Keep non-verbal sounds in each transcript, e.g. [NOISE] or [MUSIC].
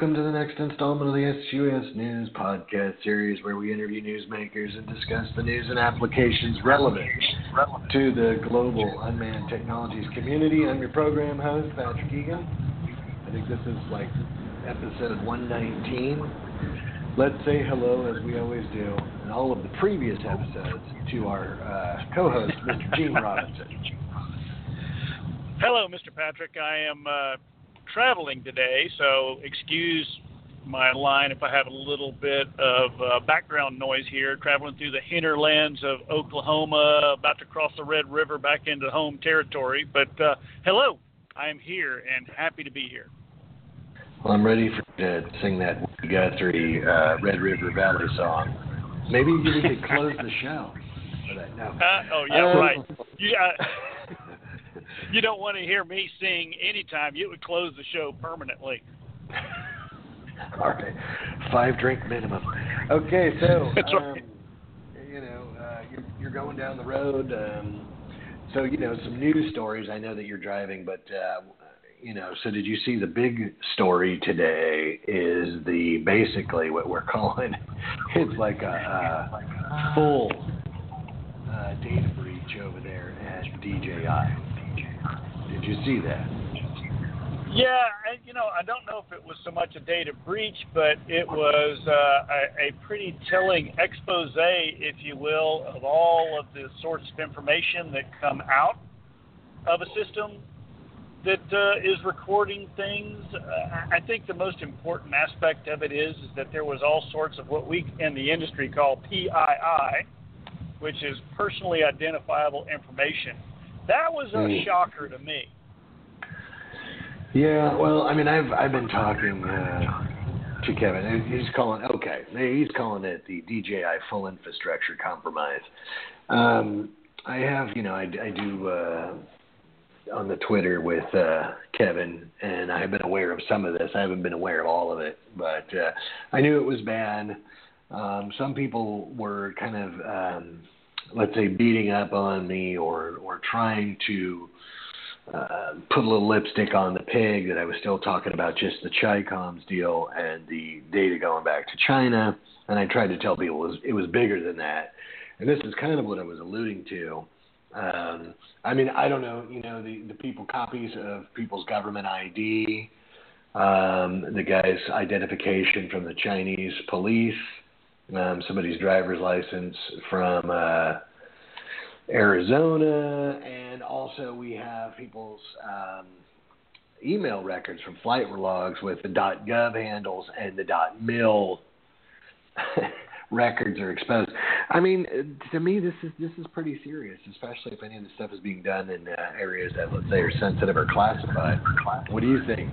welcome to the next installment of the SUAS News podcast series where we interview newsmakers and discuss the news and applications relevant to the global unmanned technologies community. I'm your program host, Patrick Egan. I think this is like episode 119. Let's say hello, as we always do, in all of the previous episodes, to our uh, co host, Mr. Gene Robinson. Hello, Mr. Patrick. I am. Uh traveling today, so excuse my line if I have a little bit of uh, background noise here. Traveling through the hinterlands of Oklahoma, about to cross the Red River back into home territory. But uh, hello, I am here and happy to be here. Well, I'm ready for to sing that Guthrie uh, Red River Valley song. Maybe we could close the show. Uh, oh yeah, right. [LAUGHS] Yeah. [LAUGHS] you don't want to hear me sing anytime. It would close the show permanently. [LAUGHS] All right, five drink minimum. Okay, so [LAUGHS] um, you know uh, you're, you're going down the road. Um, so you know some news stories. I know that you're driving, but uh, you know. So did you see the big story today? Is the basically what we're calling? It's like a, a full uh, data breach over there at DJI. Did you see that? Yeah, I, you know, I don't know if it was so much a data breach, but it was uh, a, a pretty telling expose, if you will, of all of the sorts of information that come out of a system that uh, is recording things. Uh, I think the most important aspect of it is, is that there was all sorts of what we in the industry call PII, which is personally identifiable information that was a mm. shocker to me. Yeah, well, I mean, I've I've been talking uh, to Kevin. He's calling okay. He's calling it the DJI full infrastructure compromise. Um, I have, you know, I, I do uh, on the Twitter with uh, Kevin, and I have been aware of some of this. I haven't been aware of all of it, but uh, I knew it was bad. Um, some people were kind of um, let's say beating up on me or or trying to uh, put a little lipstick on the pig that I was still talking about just the Chi-Coms deal and the data going back to China. And I tried to tell people it was, it was bigger than that. And this is kind of what I was alluding to. Um, I mean, I don't know, you know, the, the people copies of people's government ID, um, the guy's identification from the Chinese police, um, somebody's driver's license from uh, Arizona, and also we have people's um, email records from flight logs with the .gov handles and the .mil [LAUGHS] records are exposed. I mean, to me, this is this is pretty serious, especially if any of the stuff is being done in uh, areas that let's say are sensitive or classified. What do you think,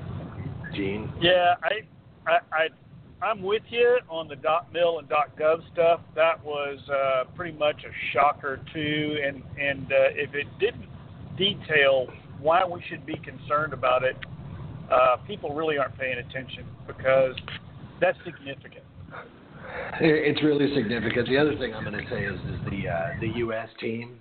Gene? Yeah, I I, I I'm with you on the dot .mil and dot .gov stuff. That was uh, pretty much a shocker too, and and uh, if it didn't detail why we should be concerned about it, uh, people really aren't paying attention because that's significant. It's really significant. The other thing I'm going to say is, is the uh, the U.S. team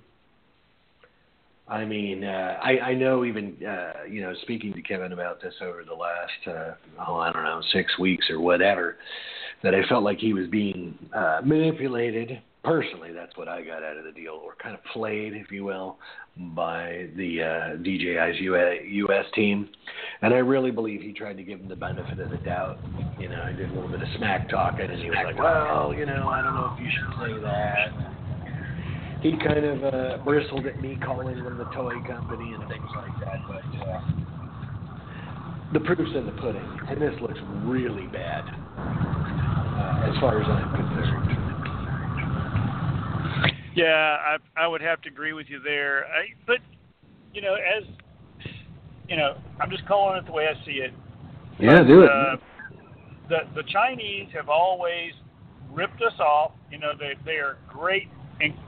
I mean, uh, I, I know even uh, you know speaking to Kevin about this over the last uh, oh I don't know six weeks or whatever, that I felt like he was being uh, manipulated. Personally, that's what I got out of the deal, or kind of played, if you will, by the uh, DJI's US team. And I really believe he tried to give him the benefit of the doubt. You know, I did a little bit of smack talking, and he was like, "Well, you know, I don't know if you should say that." He kind of uh, bristled at me calling them the toy company and things like that. But uh, the proof's in the pudding, and this looks really bad uh, as far as I'm concerned. Yeah, I I would have to agree with you there. I, but you know, as you know, I'm just calling it the way I see it. Yeah, but, do it. Uh, the the Chinese have always ripped us off. You know, they they are great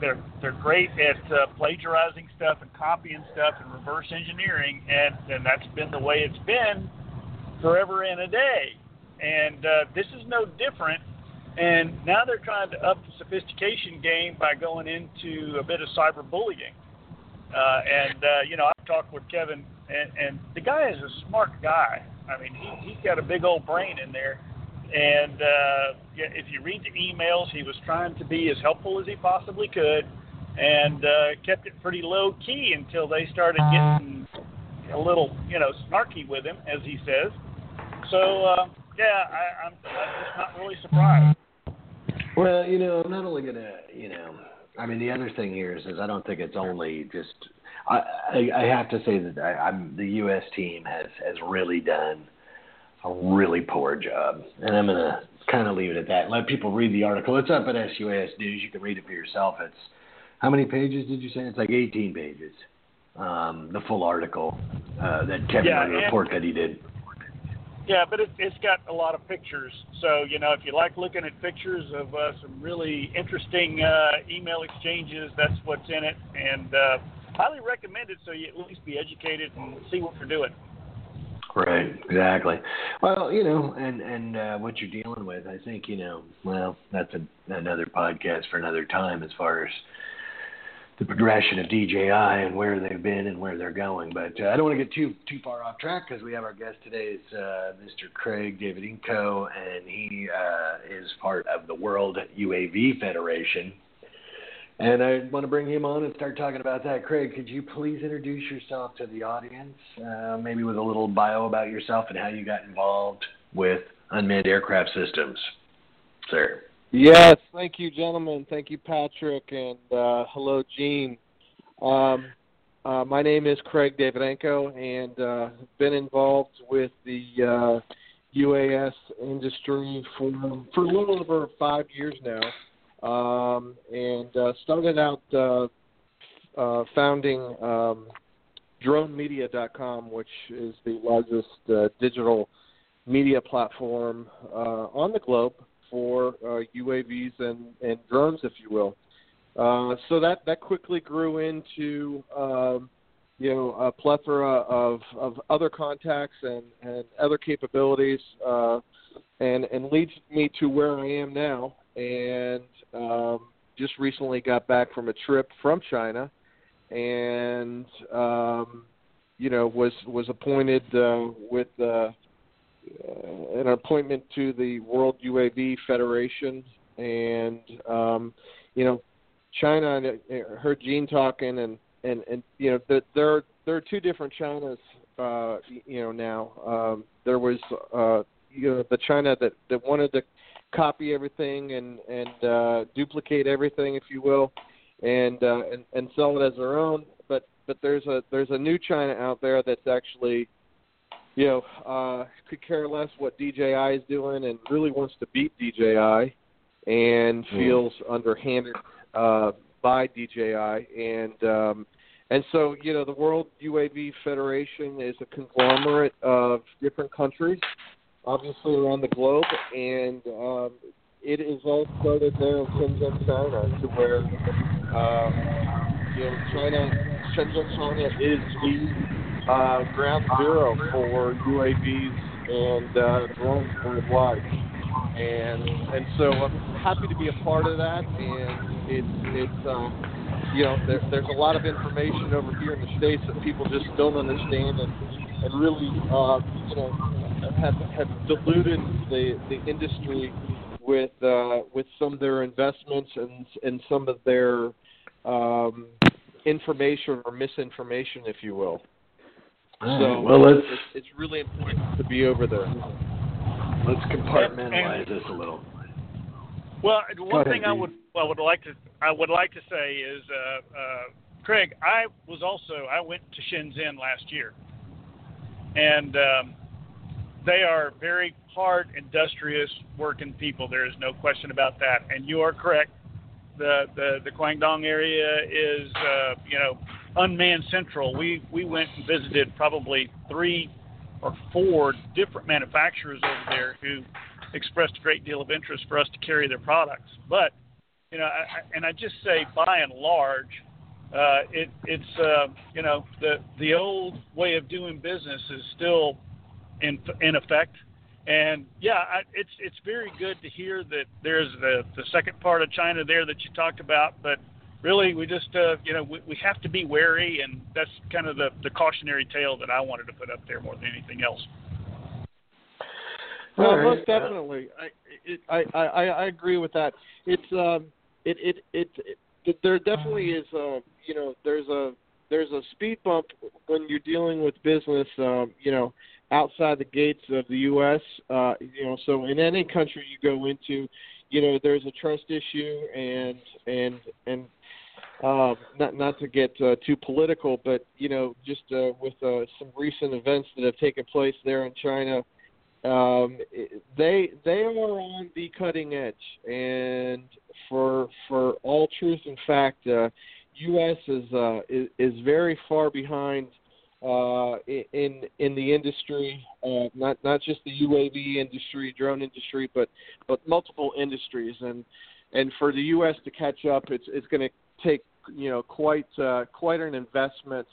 they're they're great at uh, plagiarizing stuff and copying stuff and reverse engineering, and and that's been the way it's been forever and a day. And uh, this is no different. And now they're trying to up the sophistication game by going into a bit of cyberbullying. Uh, and uh, you know, I've talked with Kevin, and, and the guy is a smart guy. I mean, he, he's got a big old brain in there. And uh, if you read the emails, he was trying to be as helpful as he possibly could, and uh, kept it pretty low key until they started getting a little, you know, snarky with him, as he says. So uh, yeah, I, I'm, I'm just not really surprised. Well, you know, I'm not only gonna, you know, I mean, the other thing here is, is I don't think it's only just. I I, I have to say that I, I'm the U.S. team has has really done a really poor job, and I'm gonna kind of leave it at that. Let people read the article. It's up at SUAS News. You can read it for yourself. It's how many pages did you say? It's like 18 pages. Um, the full article uh, that Kevin yeah, report that he did. Yeah, but it, it's got a lot of pictures. So, you know, if you like looking at pictures of uh, some really interesting uh, email exchanges, that's what's in it. And uh, highly recommend it so you at least be educated and see what they're doing. Right, exactly. Well, you know, and and uh, what you're dealing with, I think, you know, well, that's a, another podcast for another time as far as the progression of DJI and where they've been and where they're going. But uh, I don't want to get too too far off track because we have our guest today is uh, Mr. Craig Davidenko, and he uh, is part of the World UAV Federation. And I want to bring him on and start talking about that. Craig, could you please introduce yourself to the audience, uh, maybe with a little bio about yourself and how you got involved with unmanned aircraft systems, sir? Yes, thank you, gentlemen. Thank you, Patrick, and uh, hello, Gene. Um, uh, my name is Craig Davidenko, and uh, been involved with the uh, UAS industry for for a little over five years now, um, and uh, started out uh, uh, founding um, DroneMedia.com, which is the largest uh, digital media platform uh, on the globe for uh, UAVs and, and drones, if you will. Uh, so that that quickly grew into um, you know a plethora of, of other contacts and, and other capabilities, uh, and and leads me to where I am now. And um, just recently got back from a trip from China, and um, you know was was appointed uh, with uh, uh, an appointment to the World UAV Federation, and um, you know, China. I heard Gene talking, and and and you know, that there there are two different Chinas. Uh, you know, now um, there was uh, you know the China that that wanted to copy everything and and uh, duplicate everything, if you will, and uh, and and sell it as their own. But but there's a there's a new China out there that's actually you know, uh, could care less what DJI is doing and really wants to beat DJI and mm. feels underhanded uh, by DJI. And um, and so, you know, the World UAV Federation is a conglomerate of different countries, obviously around the globe, and um, it is all started there in Shenzhen, China, to where um, you know China, Shenzhen, China is the uh, ground zero for UAVs and uh, drones worldwide. And and so I'm happy to be a part of that. And it's it's um, you know there, there's a lot of information over here in the states that people just don't understand and and really uh, you know have have diluted the the industry with uh, with some of their investments and and some of their um, information or misinformation, if you will. So well, let's. It's, it's, really important to be over there. Let's compartmentalize this a little. Well, one thing I would I would like to I would like to say is, uh, uh, Craig, I was also I went to Shenzhen last year, and um, they are very hard, industrious working people. There is no question about that. And you are correct. The the the Guangdong area is uh, you know unmanned central, we we went and visited probably three or four different manufacturers over there who expressed a great deal of interest for us to carry their products. But you know, I, and I just say by and large, uh, it, it's uh, you know the the old way of doing business is still in in effect. And yeah, I, it's it's very good to hear that there's the the second part of China there that you talked about, but really we just uh, you know we, we have to be wary and that's kind of the, the cautionary tale that i wanted to put up there more than anything else Well, right. Most definitely, I, it, I I I agree with that. It's um it it it, it there definitely is uh you know there's a there's a speed bump when you're dealing with business um you know outside the gates of the U.S. Uh, you know, so in any country you go into, you know, there's a trust issue, and and and uh, not not to get uh, too political, but you know, just uh, with uh, some recent events that have taken place there in China, um, they they are on the cutting edge, and for for all truth and fact, uh, U.S. is uh, is, is very far behind uh, in in the industry, uh, not not just the UAV industry, drone industry, but but multiple industries, and and for the U.S. to catch up, it's it's going to take you know quite uh, quite an investment,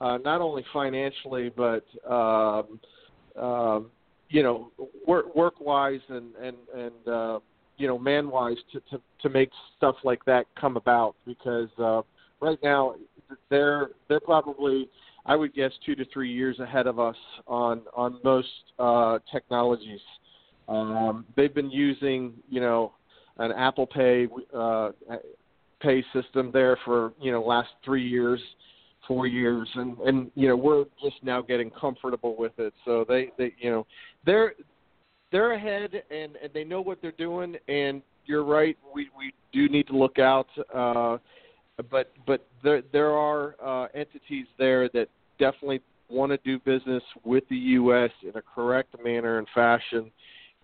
uh, not only financially but um, um, you know work work wise and and and uh, you know man wise to, to to make stuff like that come about because uh, right now they're they're probably I would guess two to three years ahead of us on on most uh, technologies. Um, they've been using you know an Apple Pay uh, pay system there for you know last three years, four years, and and you know we're just now getting comfortable with it. So they they you know they're they're ahead and and they know what they're doing. And you're right, we we do need to look out. Uh, but but there there are uh, entities there that definitely want to do business with the U.S. in a correct manner and fashion.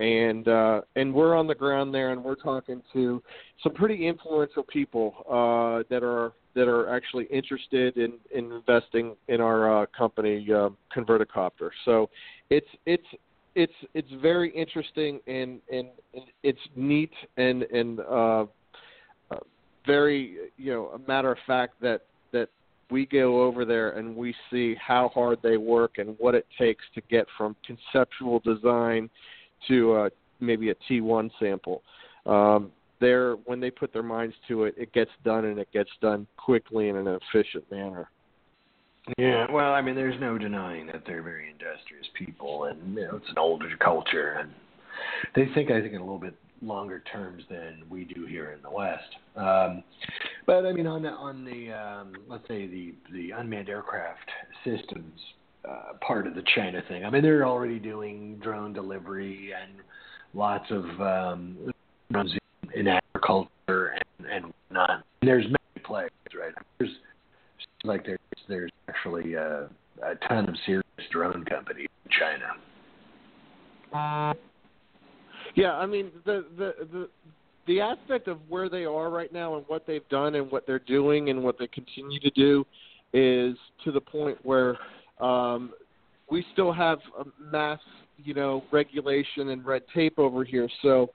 And uh, and we're on the ground there, and we're talking to some pretty influential people uh, that are that are actually interested in, in investing in our uh, company, uh, Converticopter. So it's it's it's it's very interesting and and, and it's neat and and uh, uh, very you know a matter of fact that that we go over there and we see how hard they work and what it takes to get from conceptual design to uh, maybe a T1 sample. Um, there, when they put their minds to it, it gets done and it gets done quickly in an efficient manner. Yeah, well, I mean, there's no denying that they're very industrious people, and you know, it's an older culture, and they think, I think, in a little bit longer terms than we do here in the West. Um, but I mean, on the on the um, let's say the the unmanned aircraft systems uh, part of the China thing. I mean, they're already doing drone delivery and lots of um, drones in agriculture and and whatnot. And there's many players, right? There's like there's there's actually a, a ton of serious drone companies in China. Uh, yeah, I mean the the the the aspect of where they are right now and what they've done and what they're doing and what they continue to do is to the point where um, we still have mass, you know, regulation and red tape over here. So,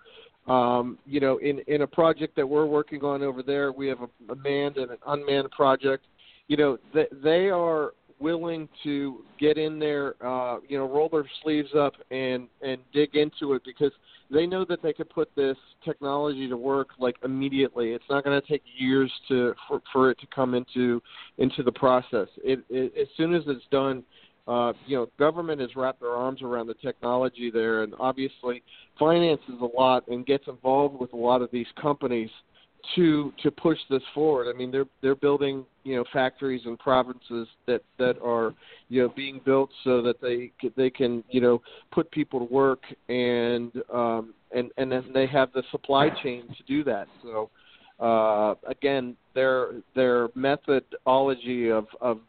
um, you know, in in a project that we're working on over there, we have a, a manned and an unmanned project. You know, they, they are willing to get in there, uh, you know, roll their sleeves up and and dig into it because they know that they could put this technology to work like immediately. It's not going to take years to for, for it to come into into the process. It, it as soon as it's done, uh, you know, government has wrapped their arms around the technology there, and obviously finances a lot and gets involved with a lot of these companies to to push this forward. I mean, they're they're building you know factories and provinces that that are you know being built so that they they can you know put people to work and um, and and then they have the supply chain to do that. So uh, again, their their methodology of of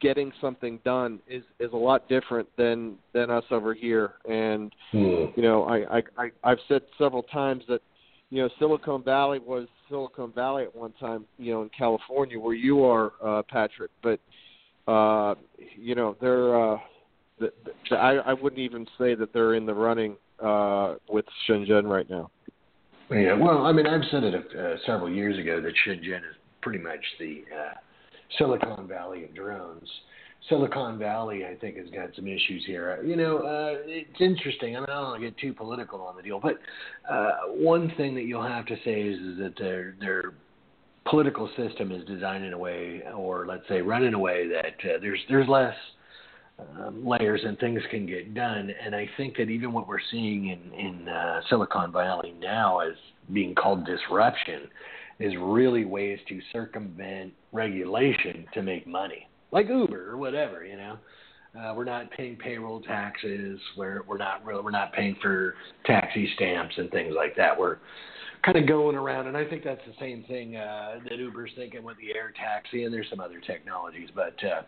getting something done is is a lot different than than us over here. And hmm. you know, I, I I I've said several times that you know Silicon Valley was Silicon Valley at one time, you know, in California where you are, uh, Patrick. But uh, you know, they're uh, the, the, I, I wouldn't even say that they're in the running uh, with Shenzhen right now. Yeah, well, I mean, I've said it uh, several years ago that Shenzhen is pretty much the uh, Silicon Valley of drones. Silicon Valley, I think, has got some issues here. You know, uh, it's interesting. I, mean, I don't want to get too political on the deal, but uh, one thing that you'll have to say is, is that their their political system is designed in a way, or let's say, run in a way that uh, there's there's less um, layers and things can get done. And I think that even what we're seeing in in uh, Silicon Valley now as being called disruption is really ways to circumvent regulation to make money, like Uber or whatever. You know, uh, we're not paying payroll taxes. We're we're not real. We're not paying for taxi stamps and things like that. We're kind of going around, and I think that's the same thing uh, that Uber's thinking with the air taxi, and there's some other technologies, but uh,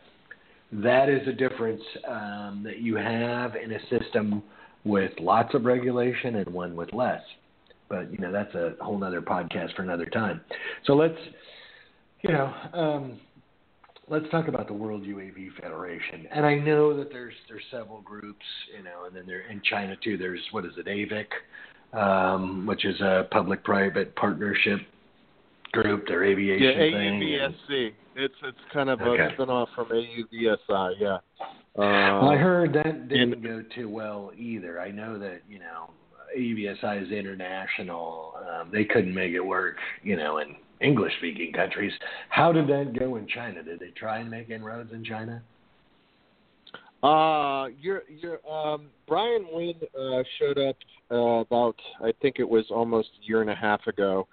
that is a difference um, that you have in a system with lots of regulation and one with less. But you know that's a whole other podcast for another time. So let's, you know, um, let's talk about the World UAV Federation. And I know that there's there's several groups, you know, and then there in China too. There's what is it, AVIC, um, which is a public-private partnership group, their aviation yeah, thing. AUVSC. It's it's kind of Okay. a spinoff from AUVSI. Yeah. Uh, Well, I heard that didn't go too well either. I know that you know AUVSI is international. Um, they couldn't make it work, you know, in English-speaking countries. How did that go in China? Did they try and make inroads in China? Uh, you're you're um Brian Wynne uh, showed up uh, about I think it was almost a year and a half ago,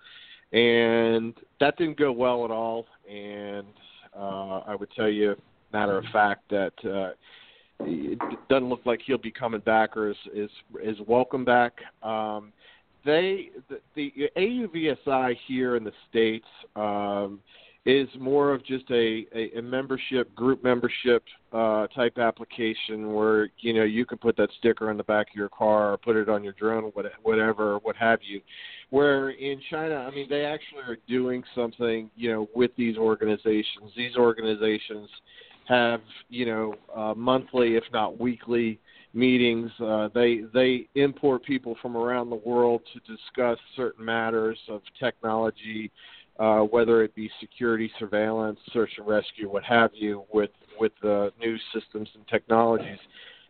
and that didn't go well at all. And uh, I would tell you, matter of fact, that uh, it doesn't look like he'll be coming back or is is, is welcome back. Um, they the, the AUVSI here in the states um, is more of just a, a, a membership group membership uh, type application where you know you can put that sticker on the back of your car or put it on your drone what- whatever what have you. Where in China I mean they actually are doing something you know with these organizations. These organizations have you know uh, monthly if not weekly meetings uh, they they import people from around the world to discuss certain matters of technology uh, whether it be security, surveillance, search and rescue, what have you, with with uh, new systems and technologies,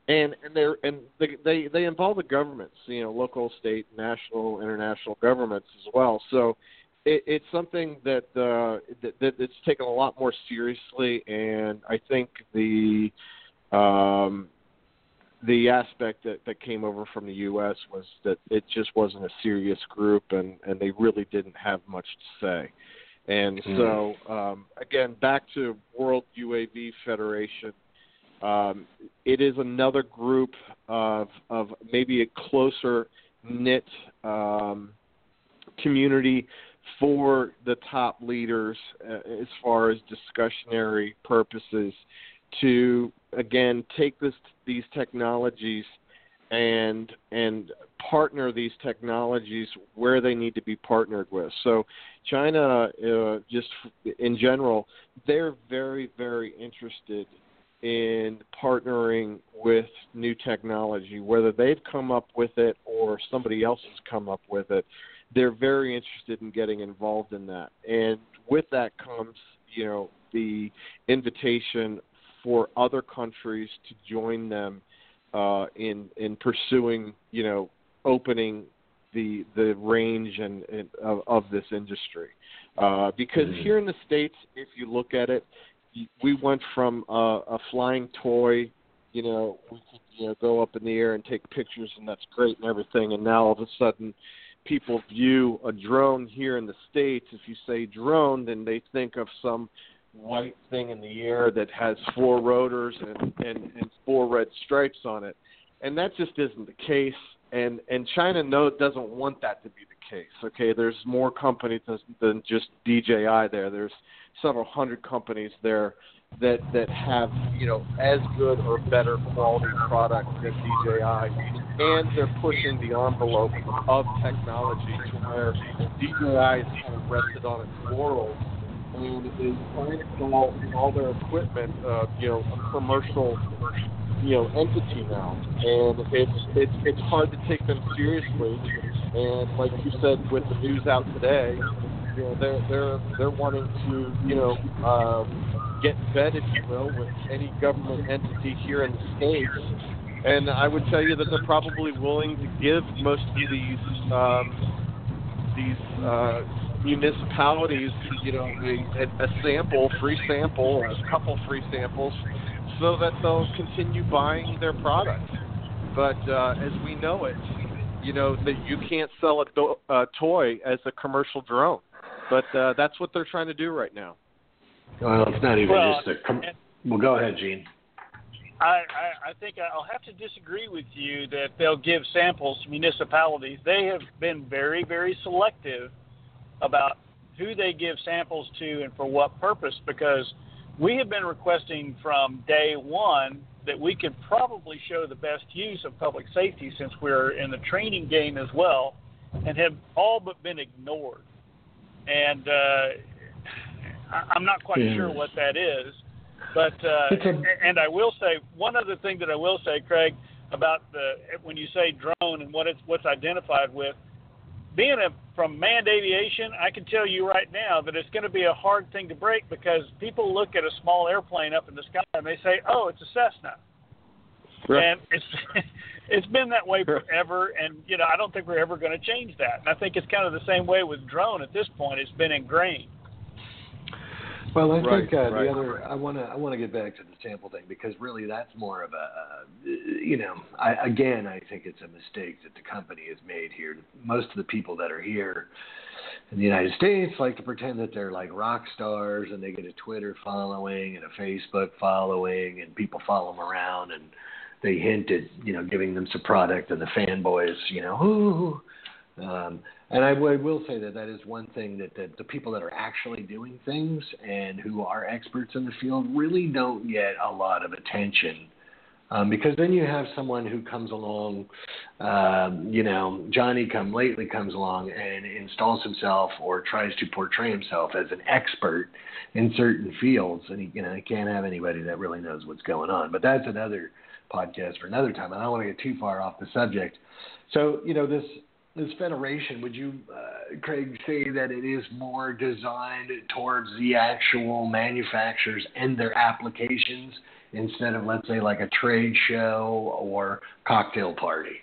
and and they and they, they they involve the governments, you know, local, state, national, international governments as well. So it, it's something that uh, that, that it's taken a lot more seriously, and I think the um, the aspect that, that came over from the U.S. was that it just wasn't a serious group, and, and they really didn't have much to say. And Hmm. so, um, again, back to World UAV Federation, um, it is another group of of maybe a closer knit um, community for the top leaders uh, as far as discussionary purposes to again take this these technologies and and partner these technologies where they need to be partnered with. So China uh, just in general they're very very interested in partnering with new technology whether they've come up with it or somebody else has come up with it they're very interested in getting involved in that and with that comes you know the invitation for other countries to join them uh, in in pursuing, you know, opening the the range and, and of, of this industry. Uh, because Mhm. here in the states, if you look at it, we went from a, a flying toy, you know, we could you know go up in the air and take pictures, and that's great and everything, and now all of a sudden. People view a drone here in the states. If you say drone, then they think of some white thing in the air that has four rotors and, and, and four red stripes on it. And that just isn't the case. And and China no doesn't want that to be the case. Okay, there's more companies than, just DJI there. There's several hundred companies there that that have you know as good or better quality product than DJI, and they're pushing the envelope of technology to where DJI is kind of rested on its laurels and is call all their equipment, uh, you know, a commercial, you know, entity now, and it's it's it's hard to take them seriously. And like you said, with the news out today, you know, they're they're they're wanting to, you know, um, get fed, if you will, with any government entity here in the states. And I would tell you that they're probably willing to give most of these um, these uh, municipalities, you know, a, a sample, free sample, or a couple free samples so that they'll continue buying their product. But uh, as we know it, you know that you can't sell a, do- a toy as a commercial drone. But uh, that's what they're trying to do right now. Well, it's not even Well, just a. Com- well, go ahead, Gene. I, I, I think I'll have to disagree with you that they'll give samples to municipalities. They have been very, very selective about who they give samples to and for what purpose because we have been requesting from day one that we could probably show the best use of public safety since we're in the training game as well and have all but been ignored. And uh, I- I'm not quite Yeah. sure what that is. But uh, a- and I will say one other thing that I will say, Craig, about the when you say drone and what it's what's identified with, being a from manned aviation, I can tell you right now that it's going to be a hard thing to break because people look at a small airplane up in the sky and they say, "Oh, it's a Cessna," and it's [LAUGHS] it's been that way forever. And you know, I don't think we're ever going to change that. And I think it's kind of the same way with drone at this point. It's been ingrained. Well, I Right, think uh, right. the other I want to I want to get back to the sample thing because really that's more of a uh, you know I, again I think it's a mistake that the company has made here. Most of the people that are here in the United States like to pretend that they're like rock stars and they get a Twitter following and a Facebook following and people follow them around and they hint at you know giving them some product and the fanboys you know ooh. Um, and I w- will say that that is one thing that, that the people that are actually doing things and who are experts in the field really don't get a lot of attention. Um, because then you have someone who comes along, um, you know, Johnny come lately comes along and installs himself or tries to portray himself as an expert in certain fields, and he, you know, he can't have anybody that really knows what's going on. But that's another podcast for another time. and I don't want to get too far off the subject. So, you know, this this federation, would you, uh, Craig, say that it is more designed towards the actual manufacturers and their applications instead of, let's say, like a trade show or cocktail party?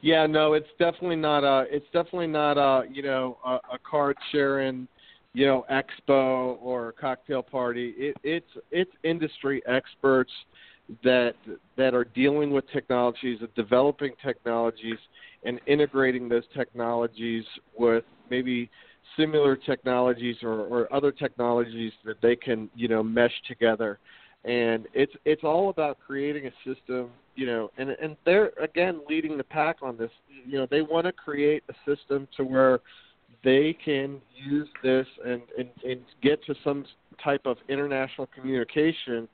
Yeah, no, it's definitely not a. It's definitely not a. You know, a, a card sharing, you know, expo or cocktail party. It, it's it's industry experts that that are dealing with technologies, and developing technologies, and integrating those technologies with maybe similar technologies or, or other technologies that they can you know mesh together. And it's it's all about creating a system you know and and they're again leading the pack on this. You know they want to create a system to where they can use this and and, and get to some type of international communication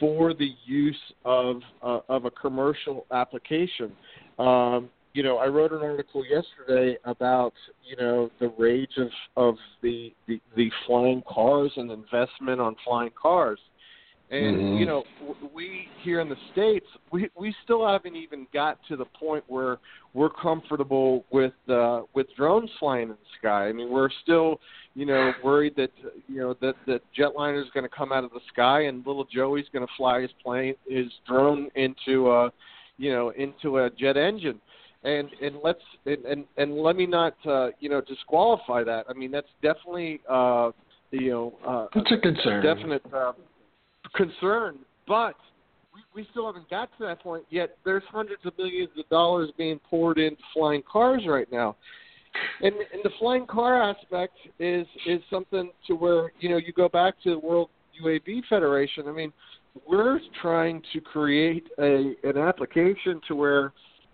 for the use of uh, of a commercial application. Um you know, I wrote an article yesterday about you know the rage of of the the, the flying cars and investment on flying cars, and Mhm. you know we here in the states we we still haven't even got to the point where we're comfortable with uh, with drones flying in the sky. I mean, we're still you know worried that you know that that jetliner is going to come out of the sky and little Joey's going to fly his plane his drone into a you know into a jet engine and and let's and and, and let me not uh, you know disqualify that. I mean that's definitely uh, you know uh, It's a concern. definite uh, concern, but we, we still haven't got to that point yet. There's hundreds of millions of dollars being poured into flying cars right now. And, and the flying car aspect is is something to where you know you go back to the World UAV Federation. I mean, we're trying to create a an application to where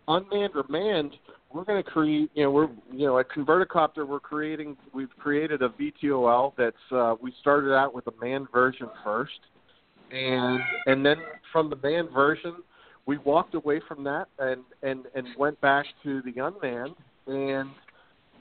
unmanned or manned, we're going to create. You know, we're you know at Converticopter, we're creating. We've created a VTOL that's. Uh, we started out with a manned version first, and and then from the band version, we walked away from that and and and went back to the unmanned and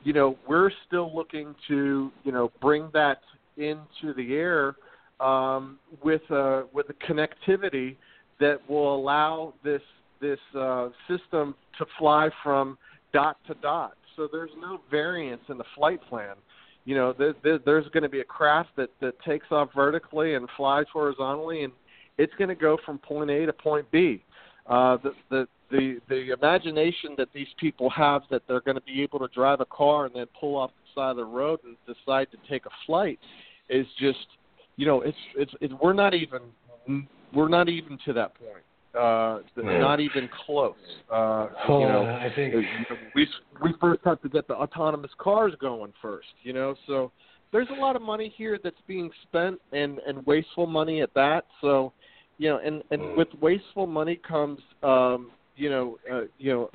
you know we're still looking to you know bring that into the air um, with a with a connectivity that will allow this this uh, system to fly from dot to dot. So there's no variance in the flight plan. You know, there, there, there's going to be a craft that that takes off vertically and flies horizontally, and it's going to go from point A to point B. Uh, the, the the the imagination that these people have that they're going to be able to drive a car and then pull off the side of the road and decide to take a flight is just you know it's it's, it's we're not even we're not even to that point. Uh, Yeah. Not even close. Uh, Well, you know, I think we we first have to get the autonomous cars going first. You know, so there's a lot of money here that's being spent and and wasteful money at that. So, you know, and and with wasteful money comes, um, you know, uh, you know,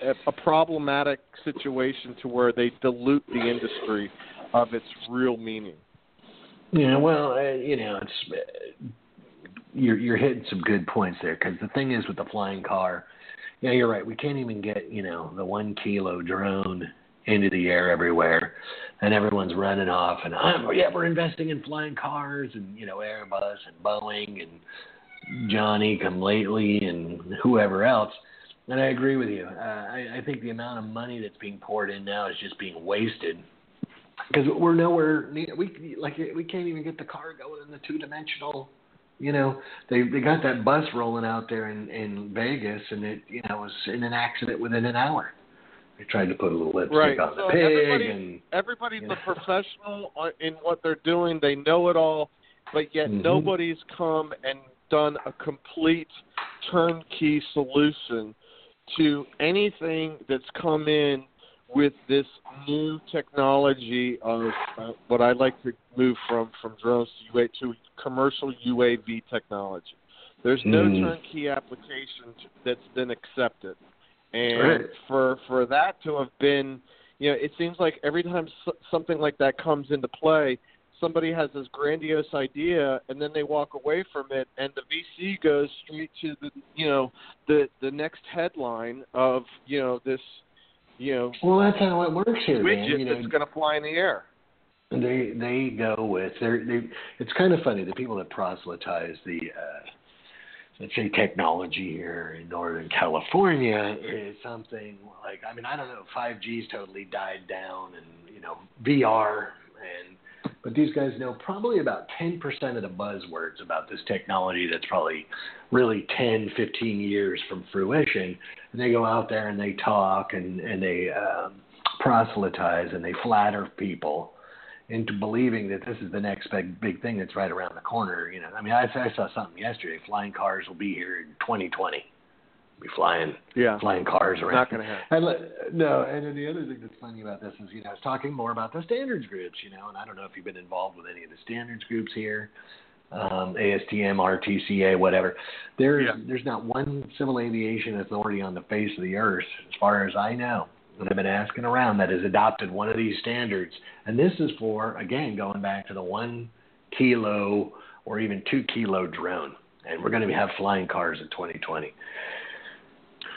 a, a problematic situation to where they dilute the industry of its real meaning. Yeah, well, uh, you know, it's uh, you're you're hitting some good points there because the thing is with the flying car, yeah, you're right. We can't even get you know the one kilo drone into the air everywhere, and everyone's running off and I'm, yeah, we're investing in flying cars and you know Airbus and Boeing and Johnny come lately and whoever else. And I agree with you. Uh, I, I think the amount of money that's being poured in now is just being wasted because we're nowhere near we like we can't even get the car going in the two dimensional you know they they got that bus rolling out there in in Vegas and it you know was in an accident within an hour they tried to put a little lipstick Right. on So the pig everybody- and Everybody's you know. a professional in what they're doing. They know it all, but yet Mhm. nobody's come and done a complete turnkey solution to anything that's come in with this new technology of uh, what I like to move from from drones to UA to commercial UAV technology. There's no Mhm. turnkey application that's been accepted, and Right. for for that to have been, you know, it seems like every time something like that comes into play, somebody has this grandiose idea and then they walk away from it and the VC goes straight to the you know the the next headline of you know this you know well that's how it works here man you know that's going to fly in the air. They they go with they they. It's kind of funny the people that proselytize the uh, let's say technology here in Northern California is something like I mean I don't know 5G's totally died down and you know VR and but these guys know probably about 10% of the buzzwords about this technology that's probably really 10 15 years from fruition and they go out there and they talk and and they um, proselytize and they flatter people into believing that this is the next big big thing that's right around the corner. You know, I mean, I, I saw something yesterday. Flying cars will be here in 2020. Be flying Yeah, flying cars around. not going to happen. And no, and then the other thing that's funny about this is, you know, I was talking more about the standards groups, you know, and I don't know if you've been involved with any of the standards groups here, um, ASTM, RTCA, whatever. There's Yeah. there's not one civil aviation authority on the face of the earth, as far as I know, that I've been asking around that has adopted one of these standards. And this is for again going back to the one kilo or even two kilo drone. And we're going to have flying cars in 2020.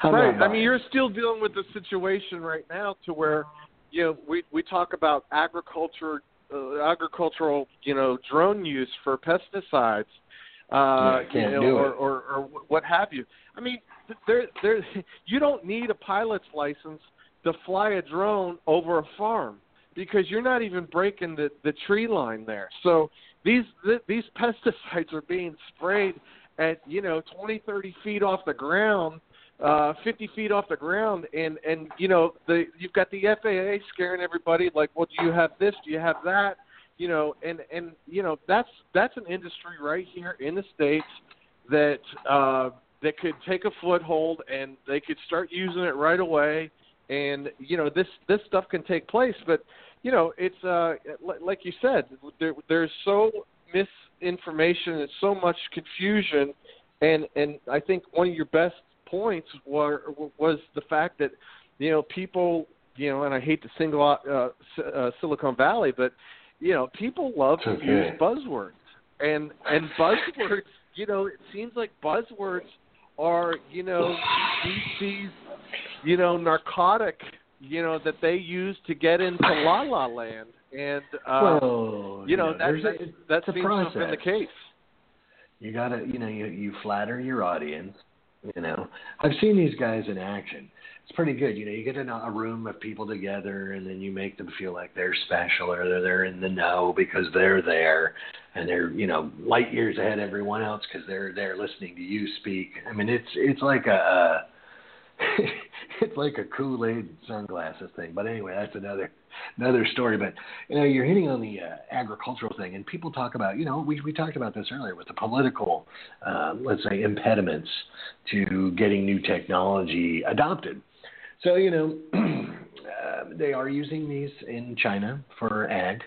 Right. I mean, you're still dealing with the situation right now to where, you know, we we talk about agriculture, uh, agricultural, you know, drone use for pesticides, uh, you know, or, or or what have you. I mean, there there you don't need a pilot's license to fly a drone over a farm because you're not even breaking the the tree line there. So these th- these [LAUGHS] pesticides are being sprayed at you know 20 30 feet off the ground uh 50 feet off the ground and and you know the you've got the FAA scaring everybody like well do you have this? Do you have that? You know and and you know that's that's an industry right here in the states that uh that could take a foothold and they could start using it right away and you know this this stuff can take place. But you know it's uh like you said there there's so misinformation and so much confusion and and I think one of your best points were was the fact that you know people you know and I hate to single out uh, S- uh, Silicon Valley but you know people love to use buzzwords and and [LAUGHS] buzzwords you know it seems like buzzwords are you know DC's you know narcotic you know that they use to get into La La Land and uh well, you know, that, there's that, a, that seems to have been the case. You gotta, you know, you you flatter your audience. You know, I've seen these guys in action. It's pretty good. You know, you get in a, room of people together, and then you make them feel like they're special or they're, they're in the know because they're there, and they're you know light years ahead of everyone else because they're they're listening to you speak. I mean, it's it's like a. [LAUGHS] [LAUGHS] it's like a Kool Aid sunglasses thing. But anyway, that's another another story. But you know, you're hitting on the uh, agricultural thing, and people talk about you know we we talked about this earlier with the political, um, let's say, impediments to getting new technology adopted. So you know, [CLEARS THROAT] uh, they are using these in China for ag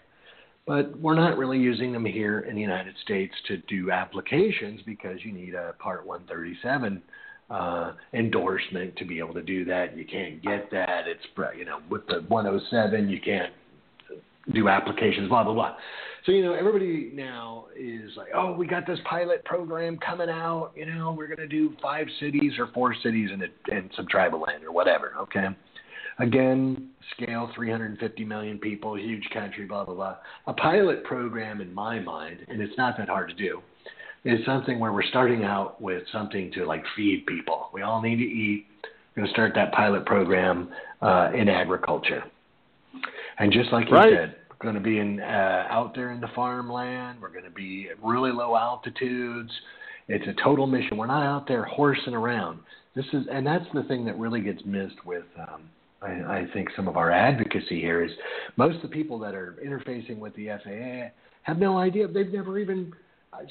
but we're not really using them here in the United States to do applications because you need a Part 137 uh, endorsement to be able to do that. You can't get that. It's you know with the 107 you can't do applications. Blah blah blah. So you know everybody now is like, oh, we got this pilot program coming out. You know we're gonna do five cities or four cities and and some tribal land or whatever. Okay. Again, scale 350 million people, huge country, blah, blah, blah. A pilot program, in my mind, and it's not that hard to do, is something where we're starting out with something to like feed people. We all need to eat. We're going to start that pilot program uh, in agriculture. And just like you right. said, we're going to be in uh, out there in the farmland. We're going to be at really low altitudes. It's a total mission. We're not out there horsing around. This is, and that's the thing that really gets missed with um, I, I think some of our advocacy here is most of the people that are interfacing with the FAA have no idea. They've never even.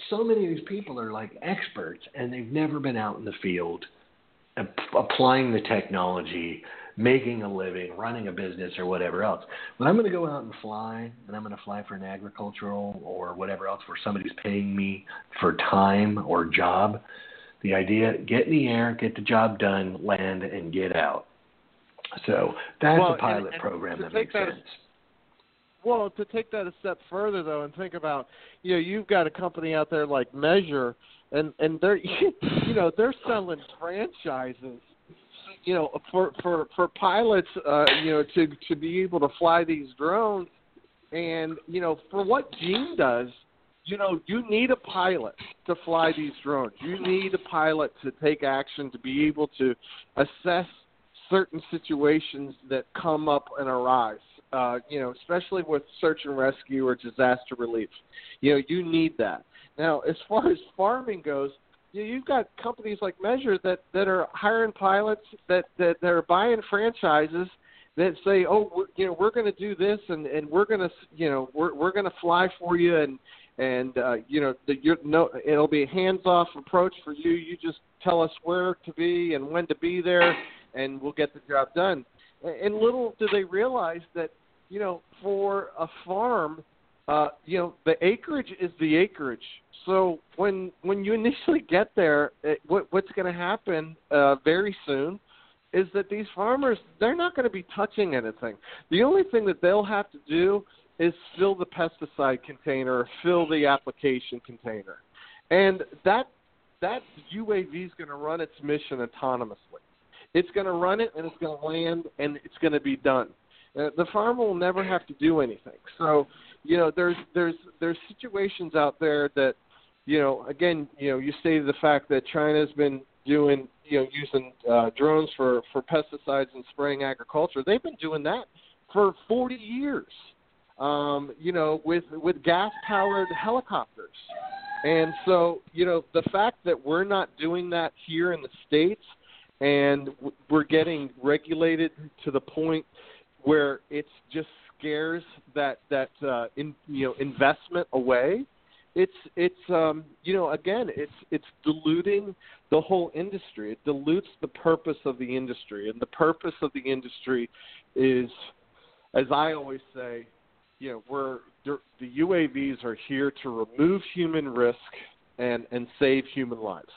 So many of these people are like experts, and they've never been out in the field, applying the technology, making a living, running a business, or whatever else. When I'm going to go out and fly, and I'm going to fly for an agricultural or whatever else where somebody's paying me for time or job, the idea get in the air, get the job done, land, and get out. So that's well, a pilot and, and program that makes that sense. Well, to take that a step further though, and think about, you know, you've got a company out there like Measure, and and they're, [LAUGHS] you know, they're selling franchises, you know, for for for pilots, uh, you know, to to be able to fly these drones, and you know, for what Gene does, you know, you need a pilot to fly these drones. You need a pilot to take action to be able to assess certain situations that come up and arise. Uh, you know, especially with search and rescue or disaster relief. You know, you need that. Now, as far as farming goes, you know, you've got companies like Measure that that are hiring pilots that that, that are buying franchises that say, "Oh, we're, you know, we're going to do this, and and we're going to, you know, we're we're going to fly for you, and and uh, you know, the, you're no, it'll be a hands-off approach for you. You just tell us where to be and when to be there, and we'll get the job done. And little do they realize that you know for a farm, uh, you know the acreage is the acreage. So when when you [LAUGHS] initially get there, it, what, what's going to happen uh, very soon is that these farmers they're not going to be touching anything. The only thing that they'll have to do is fill the pesticide container fill the application container, and that that UAV is going to run its mission autonomously. It's going to run it and it's going to land and it's going to be done. Uh, the farmer will never have to do anything. So, you know, there's there's there's situations out there that, you know, again, you know, you stated the fact that China's been doing, you know, using uh, drones for for pesticides and spraying agriculture. They've been doing that for 40 years. Um, you know, with with gas powered helicopters. And so, you know, the fact that we're not doing that here in the states and we're getting regulated to the point where it just scares that that uh, in, you know investment away. It's it's um, you know again it's it's diluting the whole industry. It dilutes the purpose of the industry, and the purpose of the industry is, as I always say, you know we're the UAVs are here to remove human risk and and save human lives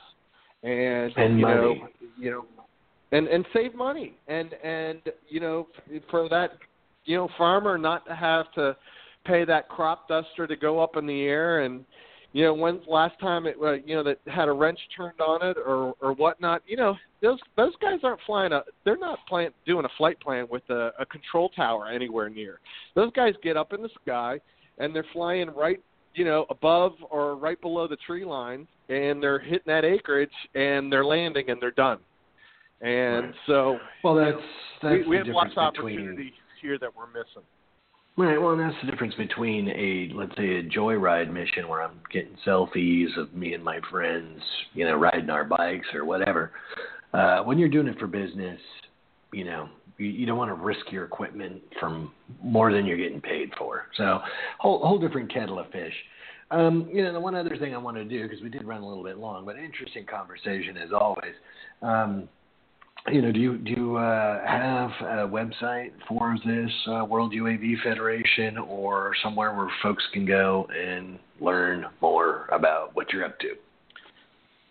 and, and you money. know you know and and save money. And and you know for that you know farmer not to have to pay that crop duster to go up in the air. And you know when's last time it uh, you know that had a wrench turned on it or or whatnot you know those those guys aren't flying a they're not playing doing a flight plan with a, a control tower anywhere near. Those guys get up in the sky and they're flying right you know, above or right below the tree line, and they're hitting that acreage, and they're landing, and they're done. And right. so, well, that's that's we, we have lots of opportunities here that we're missing. Right. Well, and that's the difference between a let's say a joyride mission where I'm getting selfies of me and my friends, you know, riding our bikes or whatever. Uh, when you're doing it for business, you know you, you don't want to risk your equipment from more than you're getting paid for. So whole whole different kettle of fish. Um, you know, the one other thing I want to do because we did run a little bit long, but interesting conversation as always. Um, you know, do you do you uh, have a website for this uh, World UAV Federation or somewhere where folks can go and learn more about what you're up to?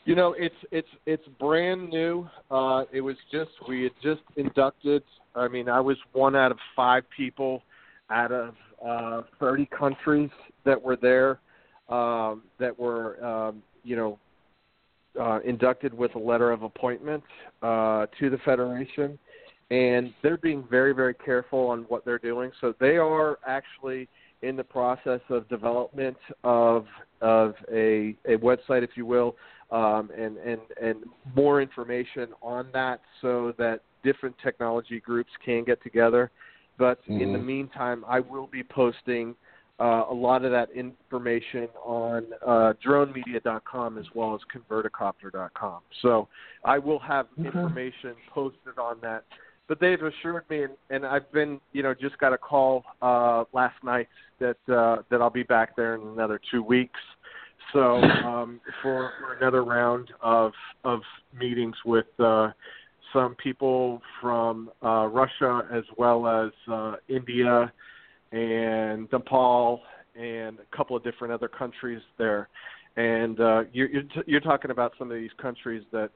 You know, it's it's it's brand new. Uh, it was just we had just inducted. I mean, I was one out of five people out of uh, 30 countries that were there um, that were um, you know uh, inducted with a letter of appointment uh, to the federation, and they're being very, very careful on what they're doing. So they are actually in the process of development of of a a website, if you will, um, and and and more information on that, so that different technology groups can get together. But mm-hmm. in the mm-hmm. meantime, I will be posting uh, a lot of that information on uh, dronemedia.com as well as converticopter.com. So I will have okay. information posted on that. But they've assured me, and, and I've been, you know, just got a call uh, last night that uh, that I'll be back there in another two weeks. So um, for, for another round of of meetings with uh, some people from uh, Russia as well as uh, India and Nepal and a couple of different other countries there. And uh, you're you're, t- you're talking about some of these countries that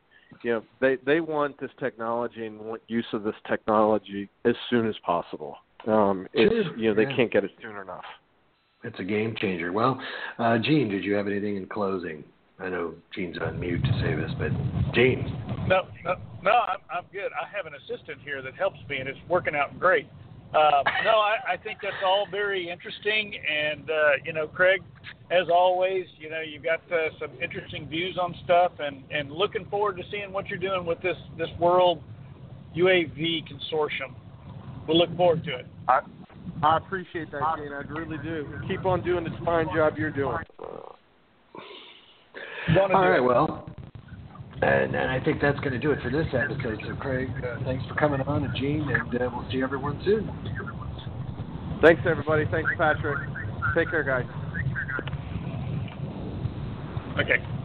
you know they they want this technology and want use of this technology as soon as possible. Um, it's sure. you know they yeah. can't get it soon enough. It's a game changer. Well, uh, Gene, did you have anything in closing? I know Gene's on mute to say this, but Gene. No, no, no, I'm, I'm good. I have an assistant here that helps me, and it's working out great. Uh, no, I, I think that's all very interesting, and uh, you know, Craig, as always, you know, you've got uh, some interesting views on stuff, and and looking forward to seeing what you're doing with this this World UAV Consortium. We'll look forward to it. I, I appreciate that, Gene. I really do. Keep on doing this fine job you're doing. All right, well, and, and I think that's going to do it for this episode. So, Craig, uh, thanks for coming on, and Gene, and uh, we'll see everyone soon. Thanks, everybody. Thanks, Patrick. Take care, guys. Okay.